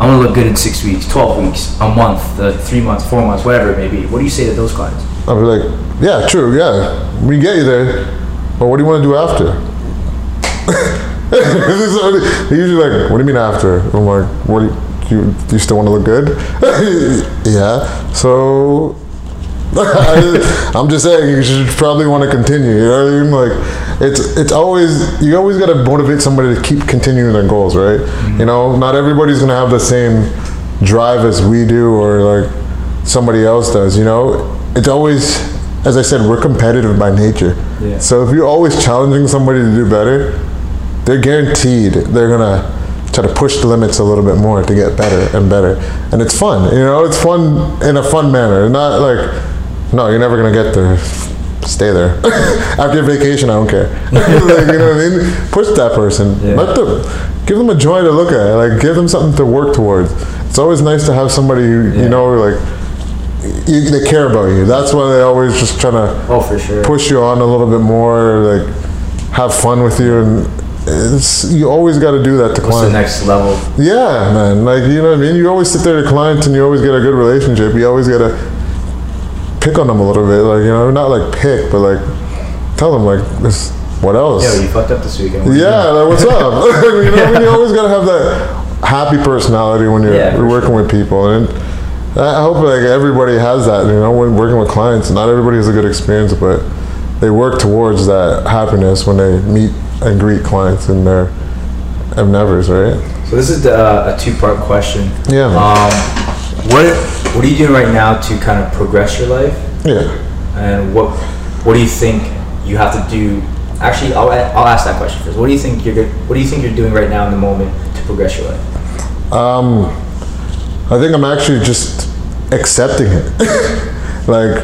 I want to look good in six weeks, twelve weeks, a month, uh, three months, four months, whatever it may be. What do you say to those clients? I'll be like, yeah, true, yeah, we get you there, but what do you want to do after? [LAUGHS] They're usually like, what do you mean after? I'm like, what do you, do you still want to look good? [LAUGHS] yeah, so [LAUGHS] I, am just saying you should probably want to continue. You know what I mean? Like it's it's always you always got to motivate somebody to keep continuing their goals, right? Mm-hmm. You know, not everybody's gonna have the same drive as we do or like somebody else does. You know, it's always as I said, we're competitive by nature. Yeah. So if you're always challenging somebody to do better, they're guaranteed they're gonna try to push the limits a little bit more to get better and better. And it's fun, you know, it's fun in a fun manner, not like no, you're never gonna get there. Stay there. [LAUGHS] After your vacation, I don't care. [LAUGHS] like, you know what I mean? Push that person. Yeah. Let them give them a joy to look at. Like give them something to work towards. It's always nice to have somebody you, Yeah. you know like you, they care about you. That's why they always just trying to Oh, for sure. push you on a little bit more, like have fun with you, and it's you always got to do that to What's the clients. next level? Yeah, man. Like you know what I mean. You always sit there to clients, and you always get a good relationship. You always gotta pick on them a little bit, like you know, not like pick, but like tell them like this. What else? Yo, you fucked up this weekend. What yeah, like what's up? [LAUGHS] [LAUGHS] you know, I mean? you always gotta have that happy personality when you're, Yeah, you're working with people, and I hope like everybody has that. You know, when working with clients, not everybody has a good experience, but they work towards that happiness when they meet and greet clients in their endeavors, right? So this is the, uh, a two-part question. Yeah. Um, what what are you doing right now to kind of progress your life, yeah. and what what do you think you have to do? Actually, I'll I'll ask that question first. What do you think you're good, What do you think you're doing right now in the moment to progress your life? Um, I think I'm actually just accepting it. [LAUGHS] like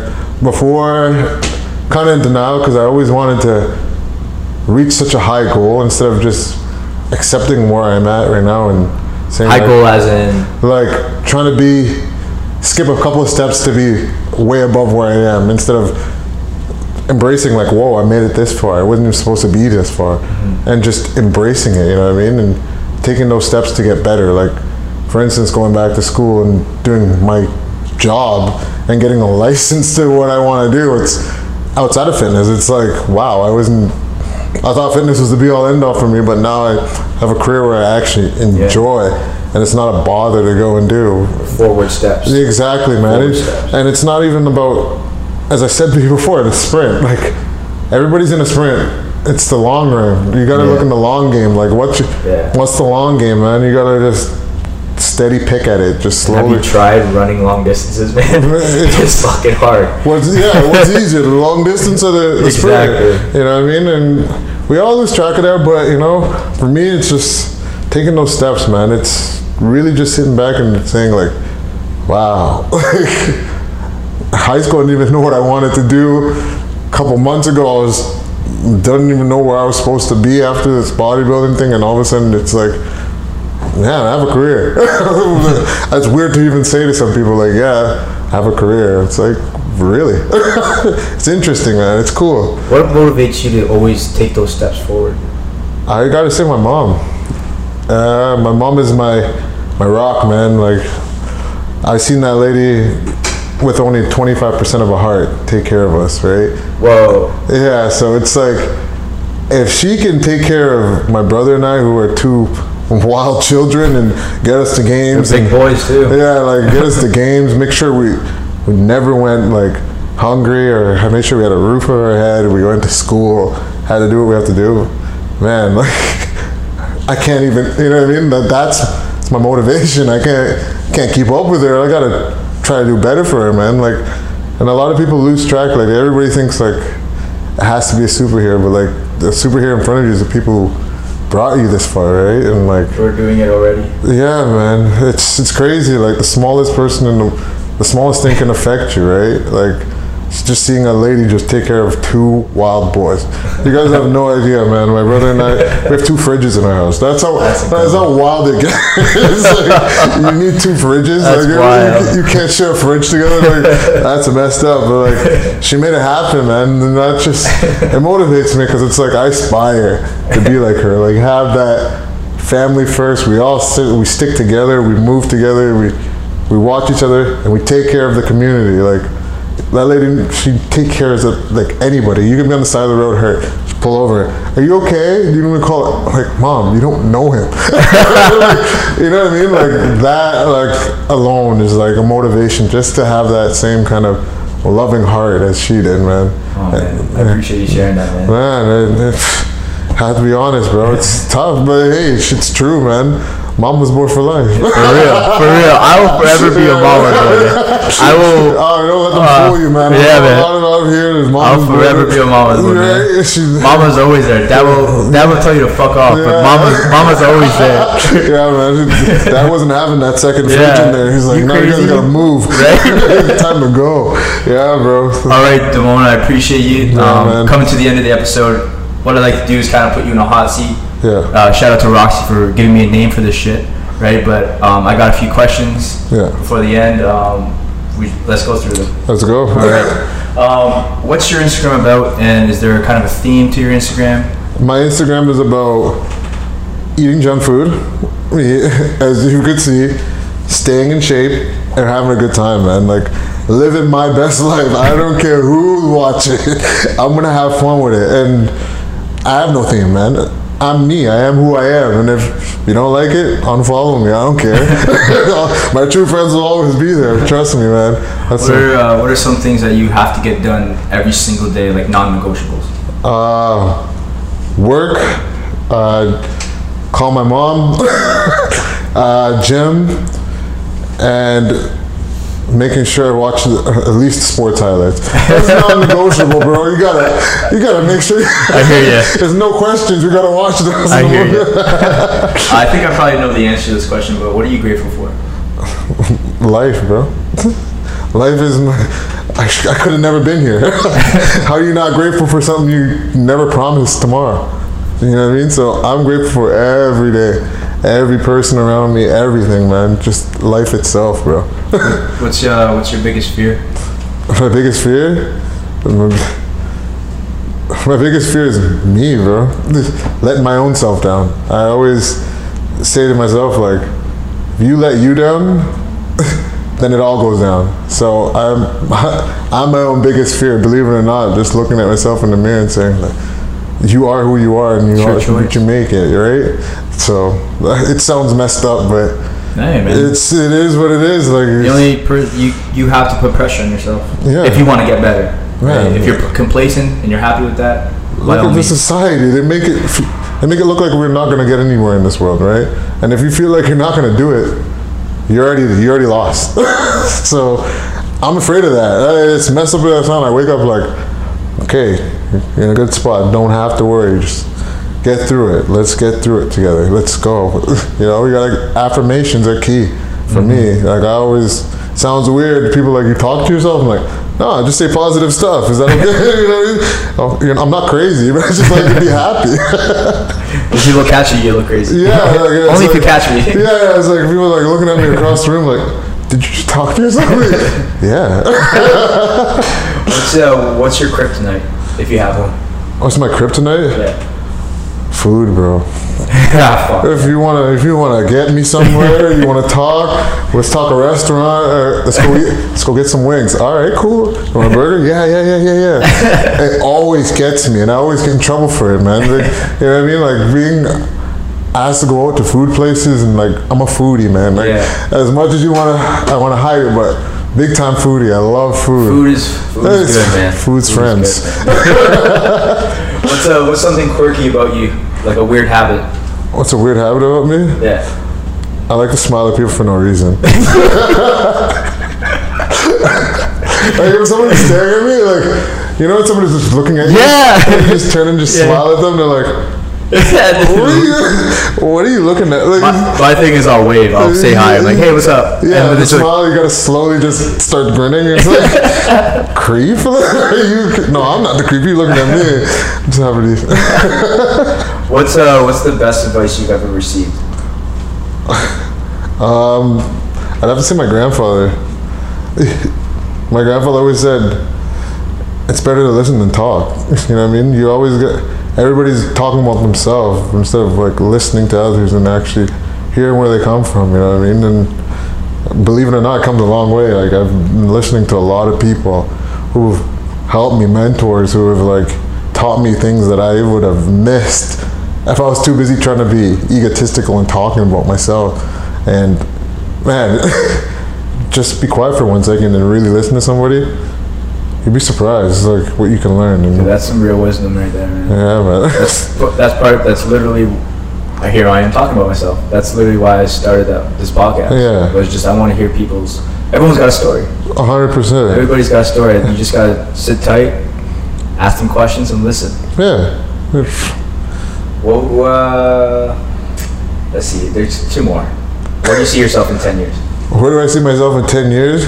before, kind of in denial because I always wanted to reach such a high goal instead of just accepting where I'm at right now and High like, goal as in like trying to be skip a couple of steps to be way above where I am instead of embracing like whoa I made it this far. I wasn't even supposed to be this far. Mm-hmm. And just embracing it you know what I mean? And taking those steps to get better. Like for instance going back to school and doing my job and getting a [LAUGHS] license to what I want to do it's outside of fitness. It's like wow I wasn't I thought fitness was the be all end all for me, but now I have a career where I actually enjoy, and it's not a bother to go and do. forward steps. Exactly, man. It- steps. and it's not even about, as I said to you [LAUGHS] before, the sprint. Like everybody's in a sprint. It's the long run. You got to look in the long game. Like what's your, Yeah. what's the long game, man? You got to just steady pick at it. Just slowly. Have you tried running long distances, man? [LAUGHS] It's- [LAUGHS] it's fucking hard. What's yeah? What's easier, the long distance or the, the sprint? You know what I mean? And we all lose track of that, but you know, for me, it's just taking those steps, man. It's really just sitting back and saying like, "Wow." [LAUGHS] High school, I didn't even know what I wanted to do. A couple months ago, I was didn't even know where I was supposed to be after this bodybuilding thing, and all of a sudden, it's like yeah, I have a career. [LAUGHS] That's weird to even say to some people, like, yeah, I have a career. It's like, really. [LAUGHS] it's interesting, man. It's cool. What motivates you to always take those steps forward? I gotta say, my mom. Uh, my mom is my my rock, man. Like I seen that lady with only 25% of a heart take care of us, right? Whoa. Yeah, so it's like if she can take care of my brother and I, who are two [LAUGHS] wild children, and get us to games, Big and, boys too. yeah, like get us to [LAUGHS] games, make sure we we never went like hungry or [LAUGHS] made sure we had a roof over our head. We went to school, had to do what we have to do. Man, [LAUGHS] like I can't even, you know what I mean? That that's, that's my motivation. I can't can't keep up with her. I gotta try to do better for her, man. Like, and a lot of people lose track. Like everybody thinks like it has to be a superhero, but like the superhero in front of you is the people who brought you this far, right? And like We're doing it already. yeah, man, it's it's crazy. Like the smallest person in the, the smallest thing can affect you, right? Like just seeing a lady just take care of two wild boys. You guys have no idea, man. My brother and I, we have two fridges in our house. That's how That's that's, how wild it gets. [LAUGHS] Like, you need two fridges. That's like, you- wild. You, can't share a fridge together. Like, that's messed up. But like, she made it happen, man. And that just it motivates me because it's like I aspire to be like her. Like have that family first. We all sit, we stick together. We move together. We we watch each other and we take care of the community. Like that lady, she take care of like anybody. You can be on the side of the road, hurt. Pull over. Are you okay? You don't even call it like, mom. You don't know him. Like, [LAUGHS] you know what I mean? Like that, like alone is like a motivation just to have that same kind of loving heart as she did, man. Oh man, I appreciate you sharing that, man. Man, it, it, [SIGHS] have to be honest, bro. It's [LAUGHS] tough, but hey, it's true, man. Mom was born for life. For real, for real. I will forever be a [LAUGHS] mama's boy. I will. [LAUGHS] Oh, don't let them Uh, fool you, man. yeah, man. Of out here is I'll mama's forever boy. be a mama's [LAUGHS] boy, man. Mama's always there. Dad will, dad will tell you to fuck off, but mama's, mama's always there. yeah, man. That wasn't having that second fridge Yeah. in there. He's like, You no, you guys gotta move. Right? Time to go. Yeah, bro. All right, Damone, I appreciate you Yeah, um, coming to the end of the episode. What I like to do is kind of put you in a hot seat. Yeah. Uh, shout out to Roxy for giving me a name for this shit, right? But um, I got a few questions Yeah. before the end. Um, we let's go through them. Let's go. All right. Um, what's your Instagram about, and is there kind of a theme to your Instagram? My Instagram is about eating junk food, [LAUGHS] as you could see, staying in shape and having a good time, man. Like living my best [LAUGHS] life. I don't care who's watching. [LAUGHS] I'm gonna have fun with it, and I have no theme, man. I'm me. I am who I am, and if you don't like it, unfollow me. I don't care. [LAUGHS] my true friends will always be there. Trust me, man. That's What are uh, what are some things that you have to get done every single day, like non-negotiables? Uh, work, uh, call my mom, [LAUGHS] uh, gym, and making sure I watch the, uh, at least sports highlights. That's non-negotiable, bro. You gotta, you gotta make sure. I hear ya. [LAUGHS] There's no questions. We gotta watch those. I hear ya. I think I probably know the answer to this question, but what are you grateful for? [LAUGHS] Life, bro. Life is. My, I, sh- I could have never been here. [LAUGHS] How are you not grateful for something you never promised tomorrow? You know what I mean? So I'm grateful for every day, every person around me, everything, man. Just life itself, bro. [LAUGHS] What's uh, what's your biggest fear? my biggest fear. My biggest fear is me, bro. Letting my own self down. I always say to myself, like, if you let you down, [LAUGHS] then it all goes down. So I'm, [LAUGHS] I'm my own biggest fear. Believe it or not, just looking at myself in the mirror and saying, like, you are who you are, and you are choice. you make it, right? So [LAUGHS] it sounds messed up, but Hey man, it's it is what it is. Like the only per- you you have to put pressure on yourself Yeah. if you want to get better. right? If you're complacent and you're happy with that, look at the society. They make it they make it look like we're not gonna get anywhere in this world, right? And if you feel like you're not gonna do it, you already you already lost. [LAUGHS] so I'm afraid of that. Uh, It's messed up as I sound. I wake up like, okay, you're in a good spot. Don't have to worry. Just get through it. Let's get through it together. Let's go. [LAUGHS] you know, we got like affirmations are key for me. Mm-hmm. Like I always sounds weird. People like you talk to yourself. I'm like, no, just say positive stuff. Is that okay? [LAUGHS] you know, I mean? Oh, you know, I'm not crazy, but I just like to be happy. [LAUGHS] If people catch you, you look crazy. yeah, like, it's Only if you catch me. Yeah, it's like people like looking at me across the room, like, did you just talk to yourself? [LAUGHS] yeah. What's uh, what's your kryptonite if you have one? What's my kryptonite? Yeah. Food, bro. [LAUGHS] ah, fuck. If you wanna, if you wanna get me somewhere, you wanna talk. Let's talk a restaurant. Uh, let's go. Eat, let's go get some wings. All right, cool. You want a burger? Yeah, yeah, yeah, yeah, yeah. [LAUGHS] it always gets me, and I always get in trouble for it, man. Like, you know what I mean? Like being asked to go out to food places, and like I'm a foodie, man. Like Yeah. as much as you wanna, I wanna hide it, but big time foodie. I love food. Food is food is good, man. Food's friends. good. [LAUGHS] What's uh, what's something quirky about you? Like a weird habit? What's a weird habit about me? Yeah. I like to smile at people for no reason. [LAUGHS] like if somebody's staring at me, like you know, when somebody's just looking at you, Yeah. and you just turn and just Yeah. smile at them. They're like, "What are you? What are you looking at?" Like, my, my thing is I'll wave. I'll say hi. I'm like, hey, what's up? Yeah, And the it's like, smile. You gotta slowly just start grinning. It's like [LAUGHS] creep. [LAUGHS] you, no, I'm not the creep. You looking at me? Just happy [LAUGHS] what's uh, what's the best advice you've ever received? Um, I'd have to say my grandfather. my grandfather always said, "It's better to listen than talk." You know what I mean? You always get everybody's talking about themselves instead of like listening to others and actually hearing where they come from. You know what I mean? And believe it or not, it comes a long way. Like I've been listening to a lot of people who've helped me, mentors who have like taught me things that I would have missed if I was too busy trying to be egotistical and talking about myself. And man, [LAUGHS] just be quiet for one second and really listen to somebody. You'd be surprised, like what you can learn. And That's some real wisdom right there, man. yeah, man. But that's part. That's literally. I here I am talking about myself. That's literally why I started that this podcast. Yeah. It was just I want to hear people's. Everyone's got a story. A hundred percent. Everybody's got a story. You just gotta sit tight, ask them questions, and listen. Yeah. Well, uh, let's see. There's two more. Where do you see yourself in ten years? Where do I see myself in 10 years?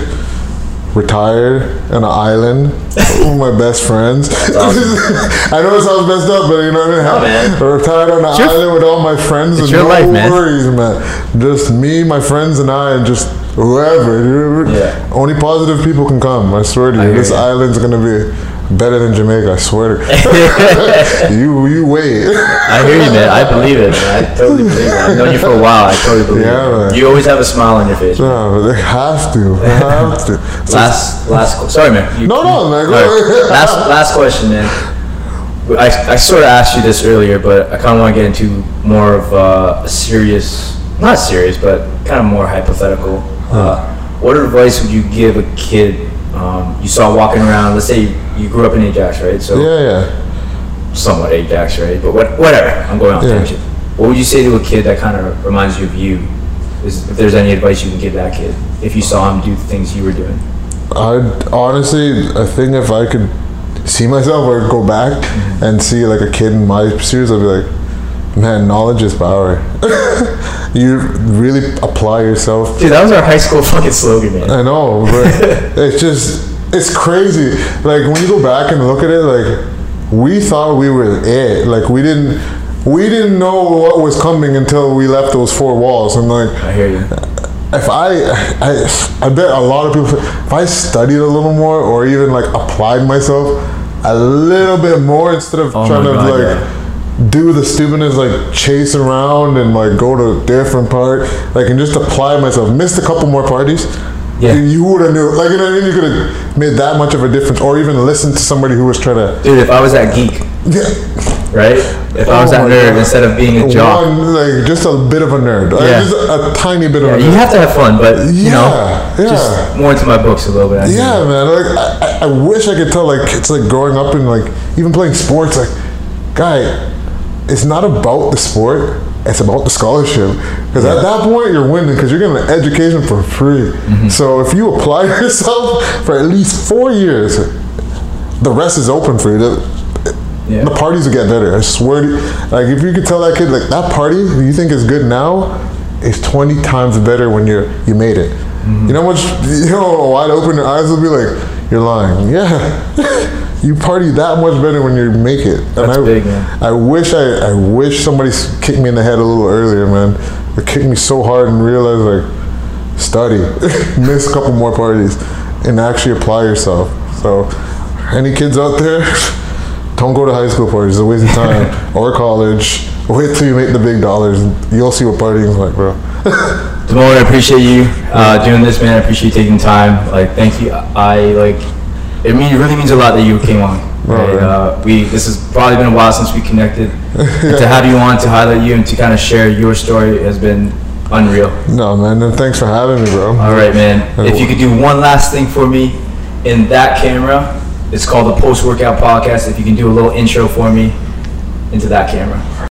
Retired on an island with my best friends. [LAUGHS] I know it sounds messed up, but you know what I mean? man. Retired on an your- island with all my friends and your no life, worries, man. Just me, my friends, and I, and just whoever. Yeah. Only positive people can come. I swear to you. hear This ya. island's gonna be better than Jamaica. I swear. to [LAUGHS] you, you wait. I hear you, man. I believe it. Man. I totally believe it. I've known you for a while. I totally believe Yeah, it. You always have a smile on your face. No, but they have to. [LAUGHS] They have to. Last, last. Sorry, man. You- No, no, man, All. [LAUGHS] Last, last question, man. I, I sort of asked you this earlier, but I kind of want to get into more of uh, a serious, not serious, but kind of more hypothetical. Uh, what advice would you give a kid um, you saw walking around? Let's say you grew up in Ajax, right? So yeah, yeah. somewhat Ajax, right? But what, whatever. I'm going off Yeah. tangent. What would you say to a kid that kind of reminds you of you? Is if there's any advice you can give that kid if you saw him do the things you were doing? I'd honestly, I think if I could see myself or go back and see like a kid in my shoes, I'd be like, man, knowledge is power. [LAUGHS] you really apply yourself. Dude, that was our high school [LAUGHS] fucking slogan, man. I know, but [LAUGHS] it's just, it's crazy. Like when you go back and look at it, like we thought we were it. Like we didn't, we didn't know what was coming until we left those four walls. And like, I hear you. if I, I, I bet a lot of people, if I studied a little more or even like applied myself a little bit more instead of Oh trying to God, like yeah. Do the stupidness, like chase around and like go to a different part, like and just apply myself. Missed a couple more parties. Yeah. You, would have knew, like you know I mean. You could have made that much of a difference, or even listened to somebody who was trying to. Dude, if I was that geek, Yeah, right? If I was Oh that nerd God. instead of being a jock. One, like just a bit of a nerd, Like, Yeah. just a, a tiny bit of a nerd. you have to have fun, but you know, Yeah, yeah. just more into my books a little bit. I think. Yeah, man. Like I, I- I wish I could tell like kids like growing up and like even playing sports. Like, guy, it's not about the sport. It's about the scholarship. Because at that point you're winning because you're getting an education for free. Mm-hmm. So if you apply [LAUGHS] yourself for at least four years, the rest is open for you. The, Yeah. the parties will get better. I swear. To you. Like if you could tell that kid like that party you think is good now is twenty times better when you're you made it. Mm-hmm. You know how much [LAUGHS] you know wide open your eyes will be like you're lying. Yeah, [LAUGHS] you party that much better when you make it. And That's I, big, man. I wish I I wish somebody kicked me in the head a little earlier, man. It kicked me so hard and realized like study, [LAUGHS] miss a couple more parties, and actually apply yourself. So, any kids out there, [LAUGHS] don't go to high school parties. It's a waste of time [LAUGHS] or college. Wait till you make the big dollars. and You'll see what partying's like, bro. Damone, I appreciate you uh, doing this, man. I appreciate you taking time. Like, thank you. I like. It mean really means a lot that you came on. Right? Uh, we this has probably been a while since we connected. [LAUGHS] To have you on to highlight you and to kind of share your story has been unreal. No, man. And thanks for having me, bro. All right, man. If you could do one last thing for me in that camera, it's called the Post Workout Podcast. If you can do a little intro for me into that camera.